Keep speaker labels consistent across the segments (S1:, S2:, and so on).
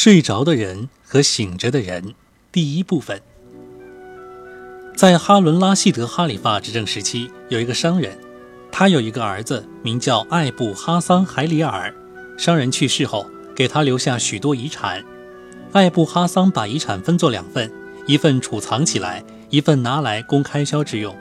S1: 睡着的人和醒着的人，第一部分。在哈伦·拉希德·哈里发执政时期，有一个商人，他有一个儿子，名叫艾布·哈桑·海里尔。商人去世后，给他留下许多遗产。艾布·哈桑把遗产分作两份，一份储藏起来，一份拿来供开销之用。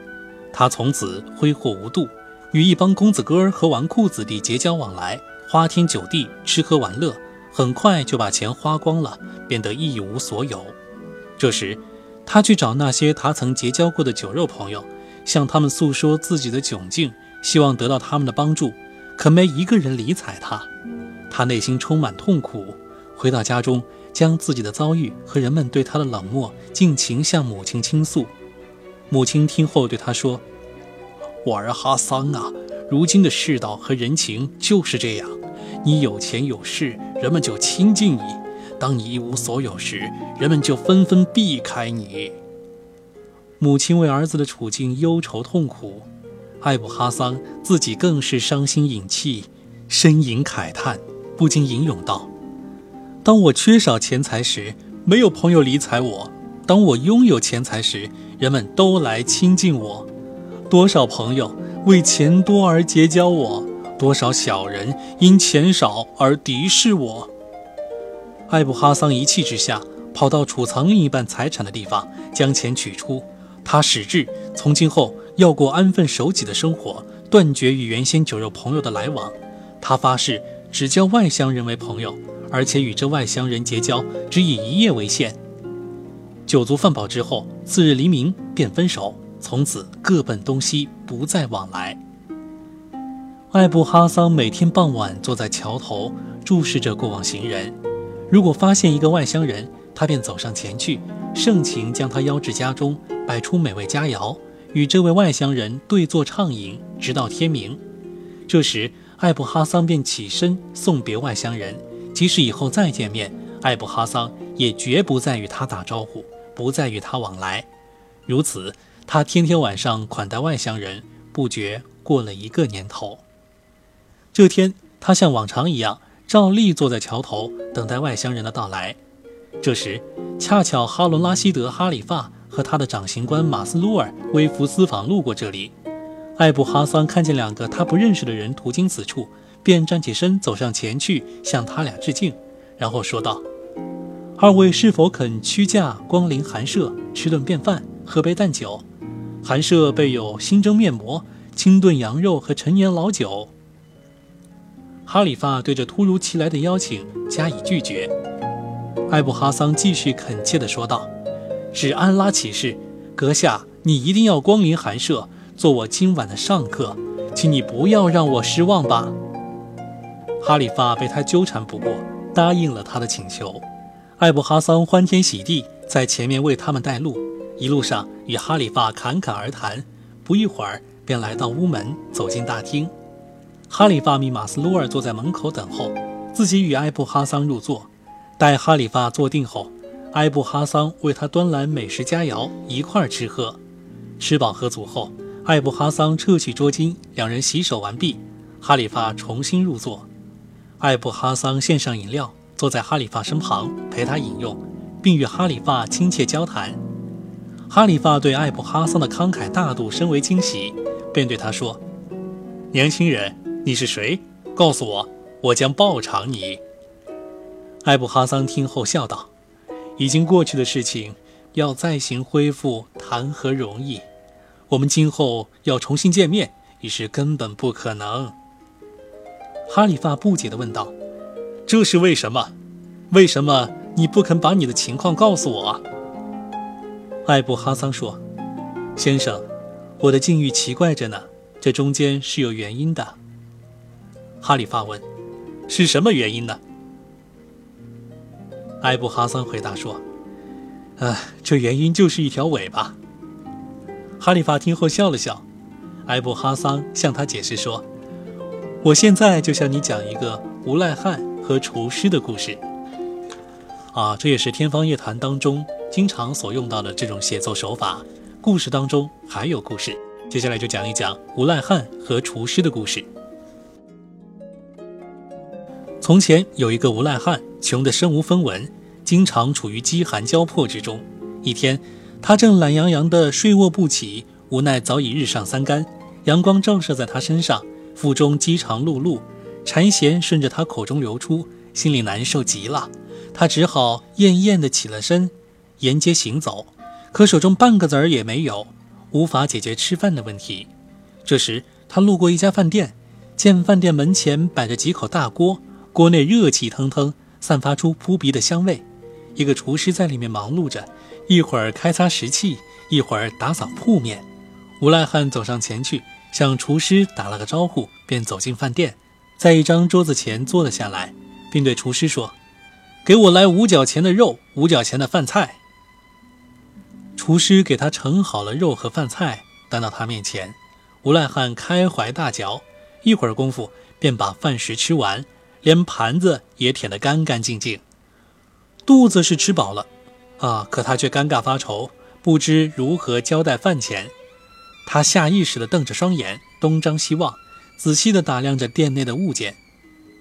S1: 他从此挥霍无度，与一帮公子哥和纨绔子弟结交往来，花天酒地，吃喝玩乐。很快就把钱花光了，变得一无所有。这时，他去找那些他曾结交过的酒肉朋友，向他们诉说自己的窘境，希望得到他们的帮助。可没一个人理睬他，他内心充满痛苦。回到家中，将自己的遭遇和人们对他的冷漠尽情向母亲倾诉。母亲听后对他说：“我儿哈桑啊，如今的世道和人情就是这样。”你有钱有势，人们就亲近你；当你一无所有时，人们就纷纷避开你。母亲为儿子的处境忧愁痛苦，艾布哈桑自己更是伤心饮泣，呻吟慨叹，不禁吟咏道：“当我缺少钱财时，没有朋友理睬我；当我拥有钱财时，人们都来亲近我。多少朋友为钱多而结交我。”多少小人因钱少而敌视我。艾布哈桑一气之下，跑到储藏另一半财产的地方，将钱取出。他矢志从今后要过安分守己的生活，断绝与原先酒肉朋友的来往。他发誓只交外乡人为朋友，而且与这外乡人结交只以一夜为限。酒足饭饱之后，次日黎明便分手，从此各奔东西，不再往来。艾布哈桑每天傍晚坐在桥头，注视着过往行人。如果发现一个外乡人，他便走上前去，盛情将他邀至家中，摆出美味佳肴，与这位外乡人对坐畅饮，直到天明。这时，艾布哈桑便起身送别外乡人。即使以后再见面，艾布哈桑也绝不再与他打招呼，不再与他往来。如此，他天天晚上款待外乡人，不觉过了一个年头。这天，他像往常一样，照例坐在桥头等待外乡人的到来。这时，恰巧哈伦·拉希德·哈里发和他的掌刑官马斯鲁尔微服私访路过这里。艾布哈桑看见两个他不认识的人途经此处，便站起身走上前去向他俩致敬，然后说道：“二位是否肯屈驾光临寒舍，吃顿便饭，喝杯淡酒？寒舍备有新蒸面馍、清炖羊肉和陈年老酒。”哈里发对这突如其来的邀请加以拒绝。艾布哈桑继续恳切地说道：“指安拉起誓，阁下，你一定要光临寒舍，做我今晚的上客，请你不要让我失望吧。”哈里发被他纠缠不过，答应了他的请求。艾布哈桑欢天喜地在前面为他们带路，一路上与哈里发侃侃而谈，不一会儿便来到屋门，走进大厅。哈里发命马斯鲁尔坐在门口等候，自己与艾布哈桑入座。待哈里发坐定后，艾布哈桑为他端来美食佳肴，一块吃喝。吃饱喝足后，艾布哈桑撤去桌巾，两人洗手完毕，哈里发重新入座。艾布哈桑献上饮料，坐在哈里发身旁陪他饮用，并与哈里发亲切交谈。哈里发对艾布哈桑的慷慨大度深为惊喜，便对他说：“年轻人。”你是谁？告诉我，我将报偿你。艾布哈桑听后笑道：“已经过去的事情，要再行恢复，谈何容易？我们今后要重新见面，已是根本不可能。”哈里发不解地问道：“这是为什么？为什么你不肯把你的情况告诉我？”艾布哈桑说：“先生，我的境遇奇怪着呢，这中间是有原因的。”哈里发问：“是什么原因呢？”艾布哈桑回答说：“啊，这原因就是一条尾巴。”哈里发听后笑了笑。艾布哈桑向他解释说：“我现在就向你讲一个无赖汉和厨师的故事。啊，这也是天方夜谭当中经常所用到的这种写作手法。故事当中还有故事，接下来就讲一讲无赖汉和厨师的故事。”从前有一个无赖汉，穷得身无分文，经常处于饥寒交迫之中。一天，他正懒洋洋地睡卧不起，无奈早已日上三竿，阳光照射在他身上，腹中饥肠辘辘，馋涎顺着他口中流出，心里难受极了。他只好厌厌地起了身，沿街行走，可手中半个子儿也没有，无法解决吃饭的问题。这时，他路过一家饭店，见饭店门前摆着几口大锅，锅内热气腾腾，散发出扑鼻的香味。一个厨师在里面忙碌着，一会儿开擦石器，一会儿打扫铺面。无赖汉走上前去，向厨师打了个招呼，便走进饭店，在一张桌子前坐了下来，并对厨师说。给我来五角钱的肉，五角钱的饭菜。厨师给他盛好了肉和饭菜，端到他面前。无赖汉开怀大嚼，一会儿功夫便把饭食吃完，连盘子也舔得干干净净。肚子是吃饱了，啊，可他却尴尬发愁，不知如何交代饭钱。他下意识地瞪着双眼，东张西望，仔细地打量着店内的物件。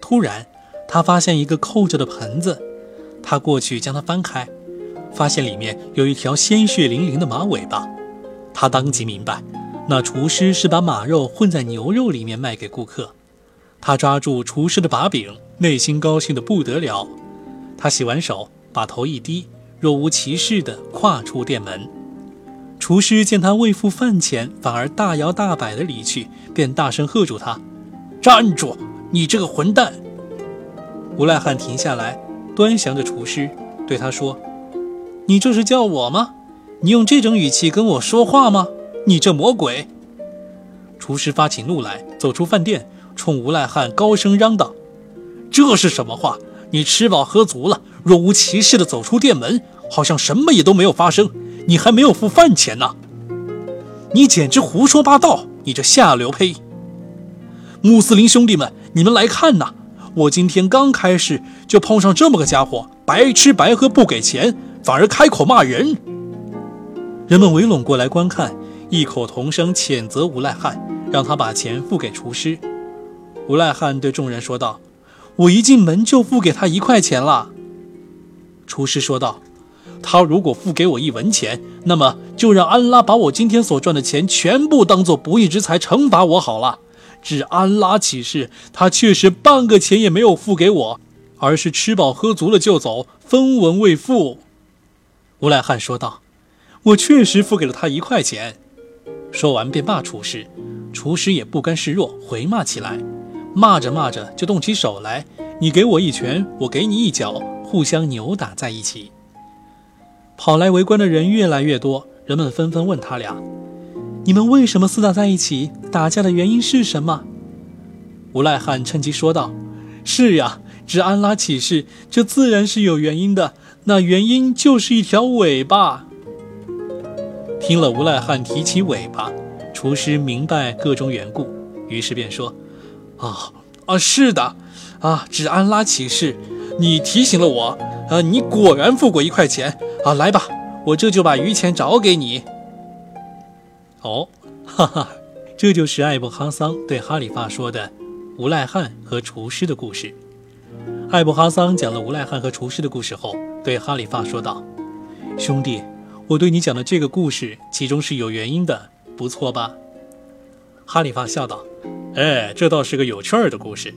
S1: 突然，他发现一个扣着的盆子。他过去将它翻开，发现里面有一条鲜血淋淋的马尾巴。他当即明白，那厨师是把马肉混在牛肉里面卖给顾客。他抓住厨师的把柄，内心高兴得不得了。他洗完手，把头一低，若无其事地跨出店门。厨师见他未付饭钱，反而大摇大摆地离去，便大声喝住他：“站住！你这个混蛋！”无赖汉停下来。端详着厨师，对他说：“你这是叫我吗？你用这种语气跟我说话吗？你这魔鬼！”厨师发起怒来，走出饭店，冲无赖汉高声嚷道：“这是什么话？你吃饱喝足了，若无其事地走出店门，好像什么也都没有发生。你还没有付饭钱呢！你简直胡说八道！你这下流胚！穆斯林兄弟们，你们来看呐！”我今天刚开始就碰上这么个家伙，白吃白喝不给钱，反而开口骂人。人们围拢过来观看，异口同声谴责无赖汉，让他把钱付给厨师。无赖汉对众人说道：“我一进门就付给他一块钱了。”厨师说道：“他如果付给我一文钱，那么就让安拉把我今天所赚的钱全部当做不义之财惩罚我好了。”至安拉起誓，他确实半个钱也没有付给我，而是吃饱喝足了就走，分文未付。无赖汉说道：“我确实付给了他一块钱。”说完便骂厨师，厨师也不甘示弱，回骂起来。骂着骂着就动起手来，你给我一拳，我给你一脚，互相扭打在一起。跑来围观的人越来越多，人们纷纷问他俩。你们为什么厮打在一起？打架的原因是什么？无赖汉趁机说道：“是呀，只安拉起誓，这自然是有原因的。那原因就是一条尾巴。”听了无赖汉提起尾巴，厨师明白各种缘故，于是便说：“啊啊，是的，啊，只安拉起誓，你提醒了我。啊，你果然付过一块钱。啊，来吧，我这就把余钱找给你。”哦，哈哈，这就是艾布哈桑对哈里发说的无赖汉和厨师的故事。艾布哈桑讲了无赖汉和厨师的故事后，对哈里发说道：“兄弟，我对你讲的这个故事，其中是有原因的，不错吧？”哈里发笑道：“哎，这倒是个有趣儿的故事。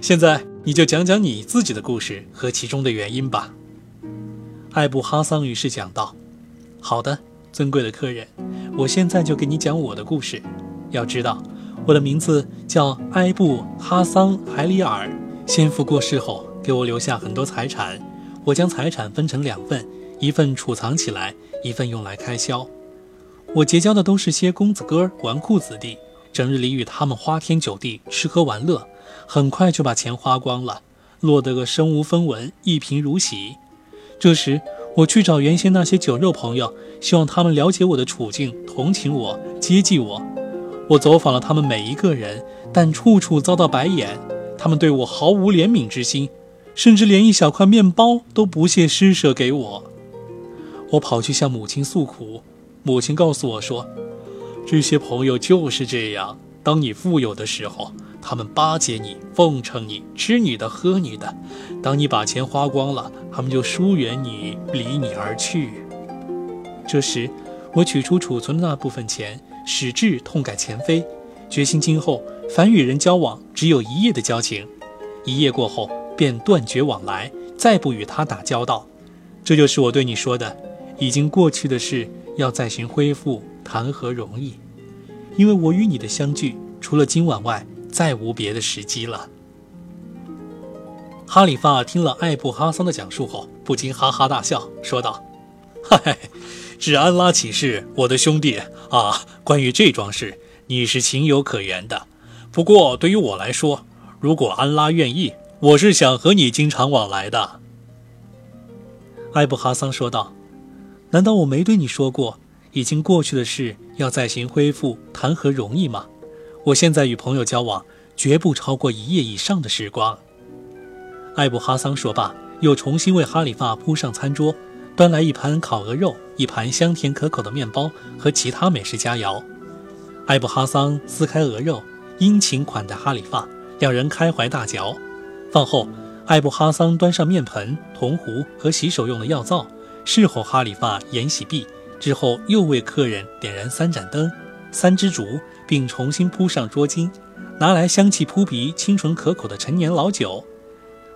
S1: 现在你就讲讲你自己的故事和其中的原因吧。”艾布哈桑于是讲道：“好的。”尊贵的客人，我现在就给你讲我的故事。要知道，我的名字叫埃布哈桑海里尔。先父过世后，给我留下很多财产，我将财产分成两份，一份储藏起来，一份用来开销。我结交的都是些公子哥、纨绔子弟，整日里与他们花天酒地，吃喝玩乐，很快就把钱花光了，落得个身无分文，一贫如洗。这时，我去找原先那些酒肉朋友，希望他们了解我的处境，同情我，接济我。我走访了他们每一个人，但处处遭到白眼。他们对我毫无怜悯之心，甚至连一小块面包都不屑施舍给我。我跑去向母亲诉苦，母亲告诉我说：“这些朋友就是这样，当你富有的时候，他们巴结你、奉承你、吃你的、喝你的；当你把钱花光了，他们就疏远你、离你而去。这时，我取出储存的那部分钱，矢志痛改前非，决心今后凡与人交往，只有一夜的交情，一夜过后便断绝往来，再不与他打交道。这就是我对你说的，已经过去的事，要再行恢复，谈何容易？因为我与你的相聚，除了今晚外，再无别的时机了。哈里发听了艾布哈桑的讲述后，不禁哈哈大笑，说道：“嗨，指安拉起誓，我的兄弟啊，关于这桩事，你是情有可原的。不过对于我来说，如果安拉愿意，我是想和你经常往来的。”艾布哈桑说道：“难道我没对你说过？”已经过去的事要再行恢复，谈何容易吗？我现在与朋友交往，绝不超过一夜以上的时光。艾布哈桑说罢，又重新为哈里发铺上餐桌，端来一盘烤鹅肉，一盘香甜可口的面包和其他美食佳肴。艾布哈桑撕开鹅肉，殷勤款待哈里发，两人开怀大嚼。饭后，艾布哈桑端上面盆、铜壶和洗手用的药皂，侍候哈里发沿洗毕。之后又为客人点燃三盏灯、三支烛，并重新铺上桌巾，拿来香气扑鼻、清纯可口的陈年老酒。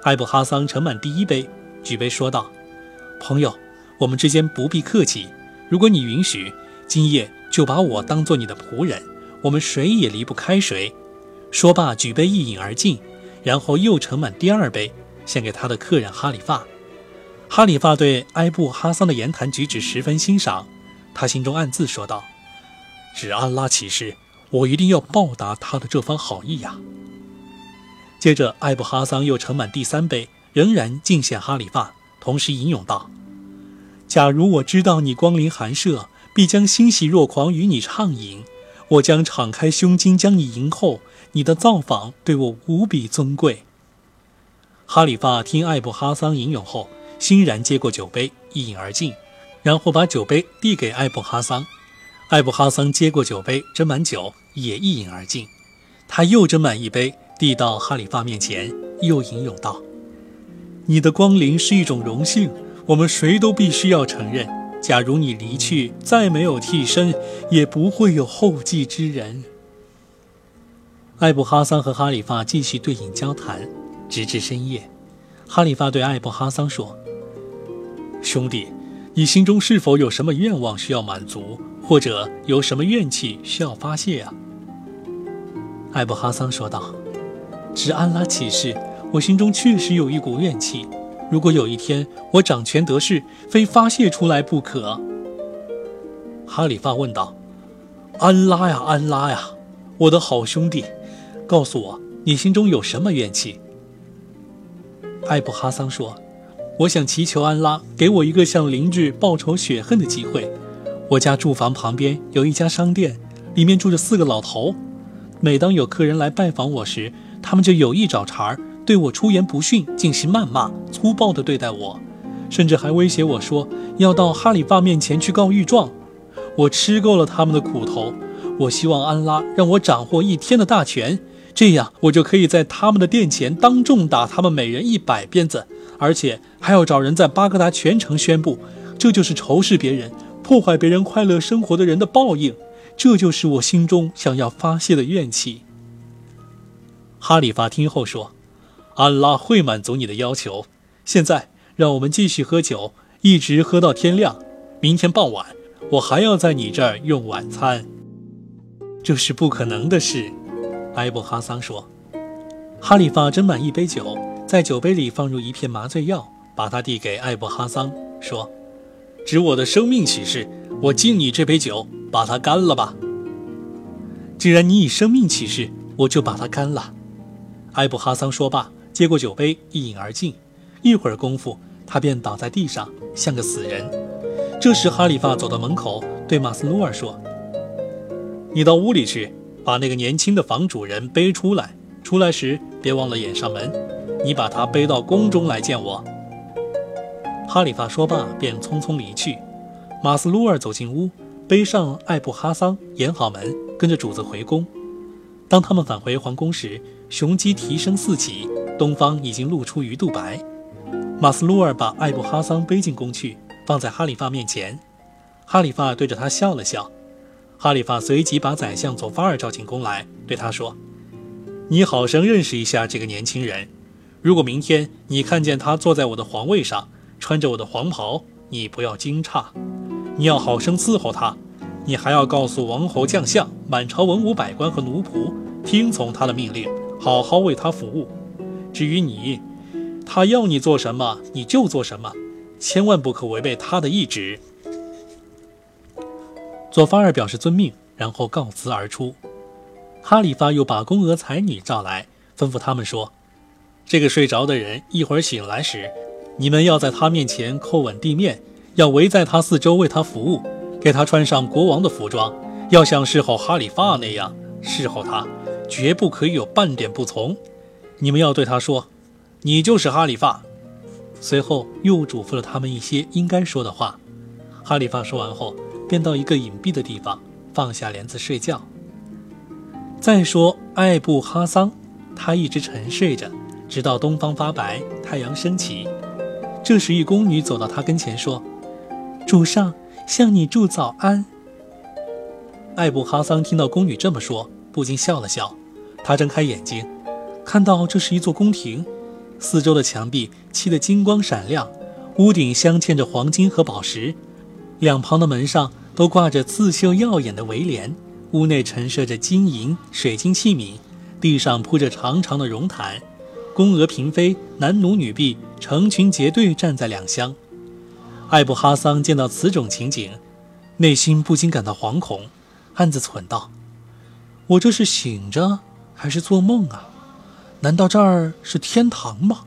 S1: 艾布哈桑盛满第一杯，举杯说道：“朋友，我们之间不必客气。如果你允许，今夜就把我当做你的仆人，我们谁也离不开谁。”说罢，举杯一饮而尽，然后又盛满第二杯，献给他的客人哈里发。哈里发对埃布哈桑的言谈举止十分欣赏。他心中暗自说道：“只安拉起誓，我一定要报答他的这番好意呀。”接着，艾布哈桑又盛满第三杯，仍然敬献哈里发，同时吟咏道：“假如我知道你光临寒舍，必将欣喜若狂与你畅饮。我将敞开胸襟将你迎候，你的造访对我无比尊贵。”哈里发听艾布哈桑吟咏后，欣然接过酒杯，一饮而尽。然后把酒杯递给艾布哈桑，艾布哈桑接过酒杯，斟满酒，也一饮而尽。他又斟满一杯，递到哈里发面前，又吟咏道：“你的光临是一种荣幸，我们谁都必须要承认。假如你离去，再没有替身，也不会有后继之人。”艾布哈桑和哈里发继续对饮交谈，直至深夜。哈里发对艾布哈桑说：“兄弟。”你心中是否有什么愿望需要满足，或者有什么怨气需要发泄啊？艾布哈桑说道：“执安拉起誓，我心中确实有一股怨气。如果有一天我掌权得势，非发泄出来不可。”哈里发问道：“安拉呀，安拉呀，我的好兄弟，告诉我你心中有什么怨气？”艾布哈桑说。我想祈求安拉给我一个向邻居报仇雪恨的机会。我家住房旁边有一家商店，里面住着四个老头。每当有客人来拜访我时，他们就有意找茬儿，对我出言不逊，进行谩骂，粗暴地对待我，甚至还威胁我说要到哈里发面前去告御状。我吃够了他们的苦头，我希望安拉让我掌握一天的大权，这样我就可以在他们的殿前当众打他们每人一百鞭子。而且还要找人在巴格达全城宣布，这就是仇视别人、破坏别人快乐生活的人的报应。这就是我心中想要发泄的怨气。哈里发听后说：“安拉会满足你的要求。现在让我们继续喝酒，一直喝到天亮。明天傍晚，我还要在你这儿用晚餐。这是不可能的事。”埃布哈桑说。哈里发斟满一杯酒。在酒杯里放入一片麻醉药，把它递给艾布哈桑，说：“指我的生命起誓，我敬你这杯酒，把它干了吧。”既然你以生命起誓，我就把它干了。艾布哈桑说罢，接过酒杯一饮而尽。一会儿功夫，他便倒在地上，像个死人。这时，哈里发走到门口，对马斯鲁尔说：“你到屋里去，把那个年轻的房主人背出来。出来时别忘了掩上门。”你把他背到宫中来见我。哈里发说罢，便匆匆离去。马斯鲁尔走进屋，背上艾布哈桑，掩好门，跟着主子回宫。当他们返回皇宫时，雄鸡啼声四起，东方已经露出鱼肚白。马斯鲁尔把艾布哈桑背进宫去，放在哈里发面前。哈里发对着他笑了笑。哈里发随即把宰相佐法尔召进宫来，对他说：“你好生认识一下这个年轻人。如果明天你看见他坐在我的皇位上，穿着我的黄袍，你不要惊诧，你要好生伺候他。你还要告诉王侯将相、满朝文武百官和奴仆，听从他的命令，好好为他服务。至于你，他要你做什么，你就做什么，千万不可违背他的意志。”左发二表示遵命，然后告辞而出。哈里发又把宫娥才女召来，吩咐他们说：“这个睡着的人一会儿醒来时，你们要在他面前叩吻地面，要围在他四周为他服务，给他穿上国王的服装，要像侍候哈里发那样侍候他，绝不可以有半点不从。你们要对他说：‘你就是哈里发。’”随后又嘱咐了他们一些应该说的话。哈里发说完后。便到一个隐蔽的地方放下帘子睡觉。再说艾布哈桑，他一直沉睡着，直到东方发白，太阳升起。这时，一宫女走到他跟前说：“主上向你祝早安。”艾布哈桑听到宫女这么说，不禁笑了笑。他睁开眼睛，看到这是一座宫廷，四周的墙壁漆得金光闪亮，屋顶镶嵌着黄金和宝石，两旁的门上。都挂着刺绣耀眼的围帘，屋内陈设着金银、水晶器皿，地上铺着长长的绒毯，宫娥嫔妃、男奴女婢成群结队站在两厢。艾布哈桑见到此种情景，内心不禁感到惶恐，暗自忖道：“我这是醒着还是做梦啊？难道这儿是天堂吗？”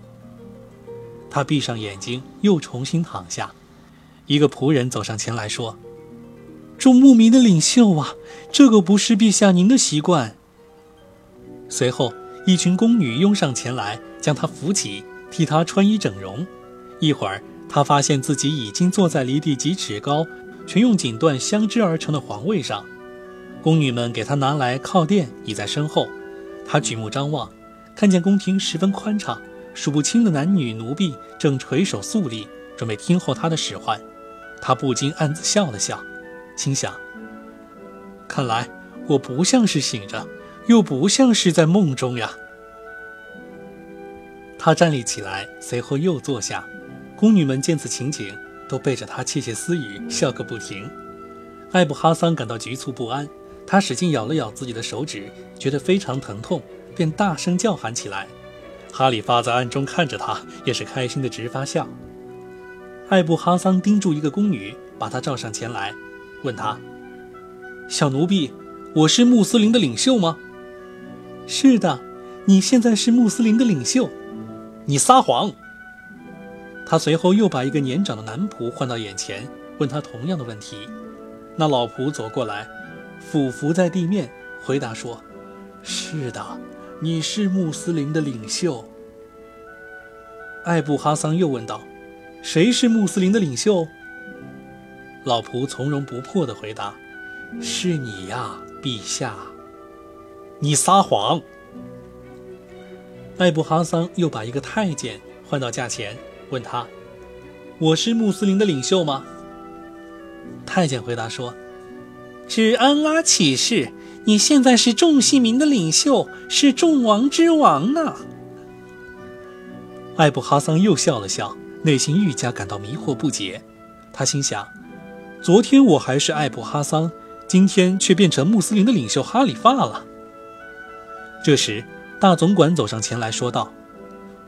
S1: 他闭上眼睛，又重新躺下。一个仆人走上前来说。众牧民的领袖啊，这个不是陛下您的习惯。随后，一群宫女拥上前来，将他扶起，替他穿衣整容。一会儿，他发现自己已经坐在离地几尺高、全用锦缎相织而成的皇位上。宫女们给他拿来靠垫，倚在身后。他举目张望，看见宫廷十分宽敞，数不清的男女奴婢正垂手肃立，准备听候他的使唤。他不禁暗自笑了笑。心想：看来我不像是醒着，又不像是在梦中呀。他站立起来，随后又坐下。宫女们见此情景，都背着他窃窃私语，笑个不停。艾布哈桑感到局促不安，他使劲咬了咬自己的手指，觉得非常疼痛，便大声叫喊起来。哈里发在暗中看着他，也是开心的直发笑。艾布哈桑盯住一个宫女，把她召上前来。问他：“小奴婢，我是穆斯林的领袖吗？”“是的，你现在是穆斯林的领袖。”“你撒谎！”他随后又把一个年长的男仆唤到眼前，问他同样的问题。那老仆走过来，俯伏在地面，回答说：“是的，你是穆斯林的领袖。”艾布哈桑又问道：“谁是穆斯林的领袖？”老仆从容不迫地回答：“是你呀，陛下。”你撒谎！艾布哈桑又把一个太监唤到驾前，问他：“我是穆斯林的领袖吗？”太监回答说：“是安拉起誓，你现在是众姓民的领袖，是众王之王呢。”艾布哈桑又笑了笑，内心愈加感到迷惑不解。他心想。昨天我还是艾布哈桑，今天却变成穆斯林的领袖哈里发了。这时，大总管走上前来说道：“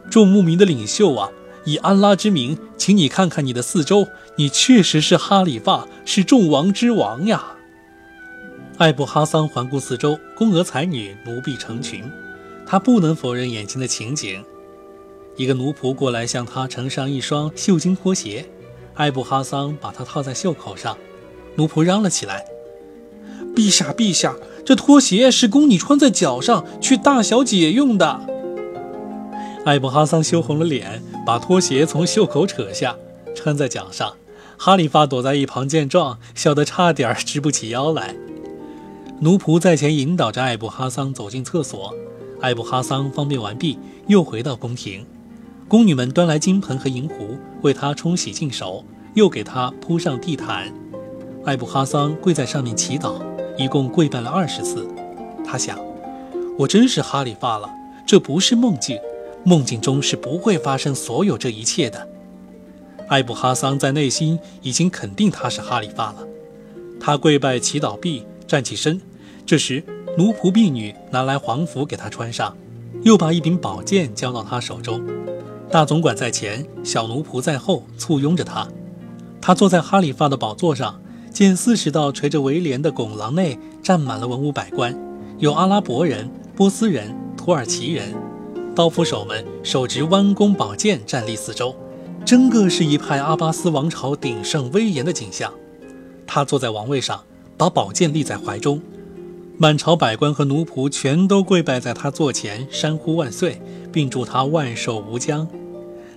S1: 众牧民的领袖啊，以安拉之名，请你看看你的四周，你确实是哈里发，是众王之王呀。”艾布哈桑环顾四周，宫娥才女、奴婢成群，他不能否认眼前的情景。一个奴仆过来向他呈上一双绣金拖鞋。艾布哈桑把它套在袖口上，奴仆嚷了起来：“陛下，陛下，这拖鞋是供你穿在脚上去大小姐用的。”艾布哈桑羞红了脸，把拖鞋从袖口扯下，穿在脚上。哈里发躲在一旁见状，笑得差点直不起腰来。奴仆在前引导着艾布哈桑走进厕所。艾布哈桑方便完毕，又回到宫廷。宫女们端来金盆和银壶，为他冲洗净手，又给他铺上地毯。艾布哈桑跪在上面祈祷，一共跪拜了二十次。他想：我真是哈里发了，这不是梦境，梦境中是不会发生所有这一切的。艾布哈桑在内心已经肯定他是哈里发了。他跪拜祈祷毕，站起身。这时。奴仆婢女拿来黄服给他穿上，又把一柄宝剑交到他手中。大总管在前，小奴仆在后簇拥着他。他坐在哈里发的宝座上，见四十道垂着围帘的拱廊内站满了文武百官，有阿拉伯人、波斯人、土耳其人，刀斧手们手执弯弓宝剑站立四周，真个是一派阿巴斯王朝鼎盛威严的景象。他坐在王位上，把宝剑立在怀中。满朝百官和奴仆全都跪拜在他座前，山呼万岁，并祝他万寿无疆。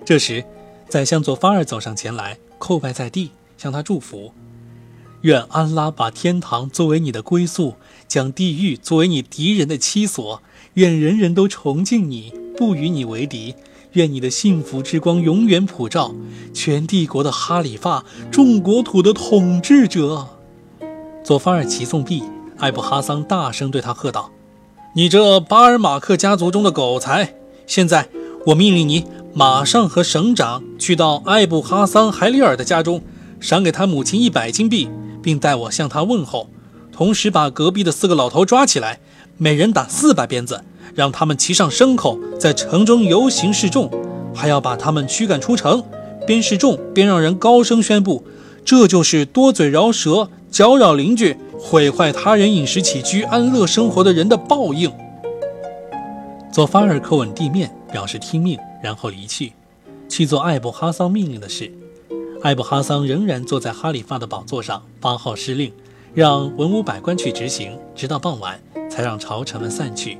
S1: 这时，宰相佐法尔走上前来，叩拜在地，向他祝福：“愿安拉把天堂作为你的归宿，将地狱作为你敌人的栖所。愿人人都崇敬你，不与你为敌。愿你的幸福之光永远普照全帝国的哈里发，众国土的统治者。”佐法尔齐颂毕。艾布哈桑大声对他喝道：“你这巴尔马克家族中的狗才！现在我命令你马上和省长去到艾布哈桑海里尔的家中，赏给他母亲一百金币，并代我向他问候。同时把隔壁的四个老头抓起来，每人打四百鞭子，让他们骑上牲口，在城中游行示众。还要把他们驱赶出城，边示众边让人高声宣布：这就是多嘴饶舌、搅扰邻居。”毁坏他人饮食起居、安乐生活的人的报应。佐法尔叩吻地面，表示听命，然后离去，去做艾布哈桑命令的事。艾布哈桑仍然坐在哈里发的宝座上，发号施令，让文武百官去执行，直到傍晚才让朝臣们散去。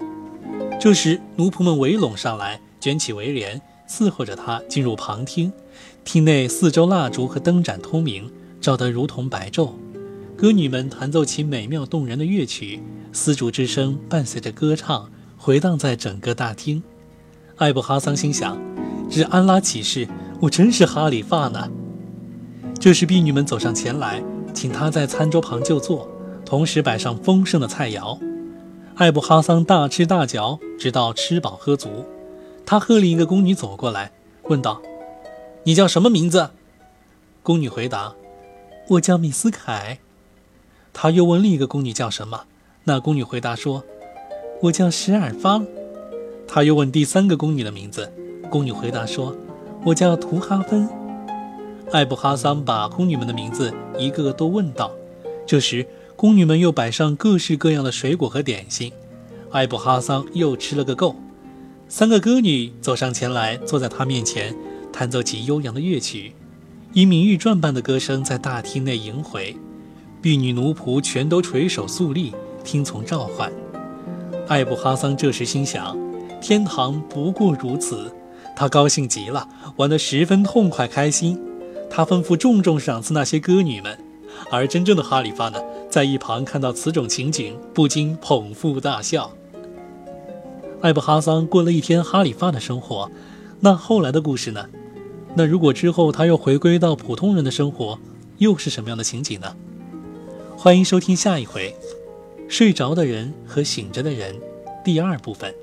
S1: 这时，奴仆们围拢上来，卷起围帘，伺候着他进入旁厅。厅内四周蜡烛和灯盏通明，照得如同白昼。歌女们弹奏起美妙动人的乐曲，丝竹之声伴随着歌唱，回荡在整个大厅。艾布哈桑心想：“日安拉起誓，我真是哈里发呢。”这时，婢女们走上前来，请他在餐桌旁就坐，同时摆上丰盛的菜肴。艾布哈桑大吃大嚼，直到吃饱喝足。他喝令一个宫女走过来，问道：“你叫什么名字？”宫女回答：“我叫米斯凯。”他又问另一个宫女叫什么，那宫女回答说：“我叫石尔芳。”他又问第三个宫女的名字，宫女回答说：“我叫图哈芬。”艾布哈桑把宫女们的名字一个个都问到。这时，宫女们又摆上各式各样的水果和点心，艾布哈桑又吃了个够。三个歌女走上前来，坐在他面前，弹奏起悠扬的乐曲，以明玉转般的歌声在大厅内萦回。婢女奴仆全都垂手肃立，听从召唤。艾布哈桑这时心想：天堂不过如此。他高兴极了，玩得十分痛快开心。他吩咐重重赏赐那些歌女们，而真正的哈里发呢，在一旁看到此种情景，不禁捧腹大笑。艾布哈桑过了一天哈里发的生活，那后来的故事呢？那如果之后他又回归到普通人的生活，又是什么样的情景呢？欢迎收听下一回《睡着的人和醒着的人》第二部分。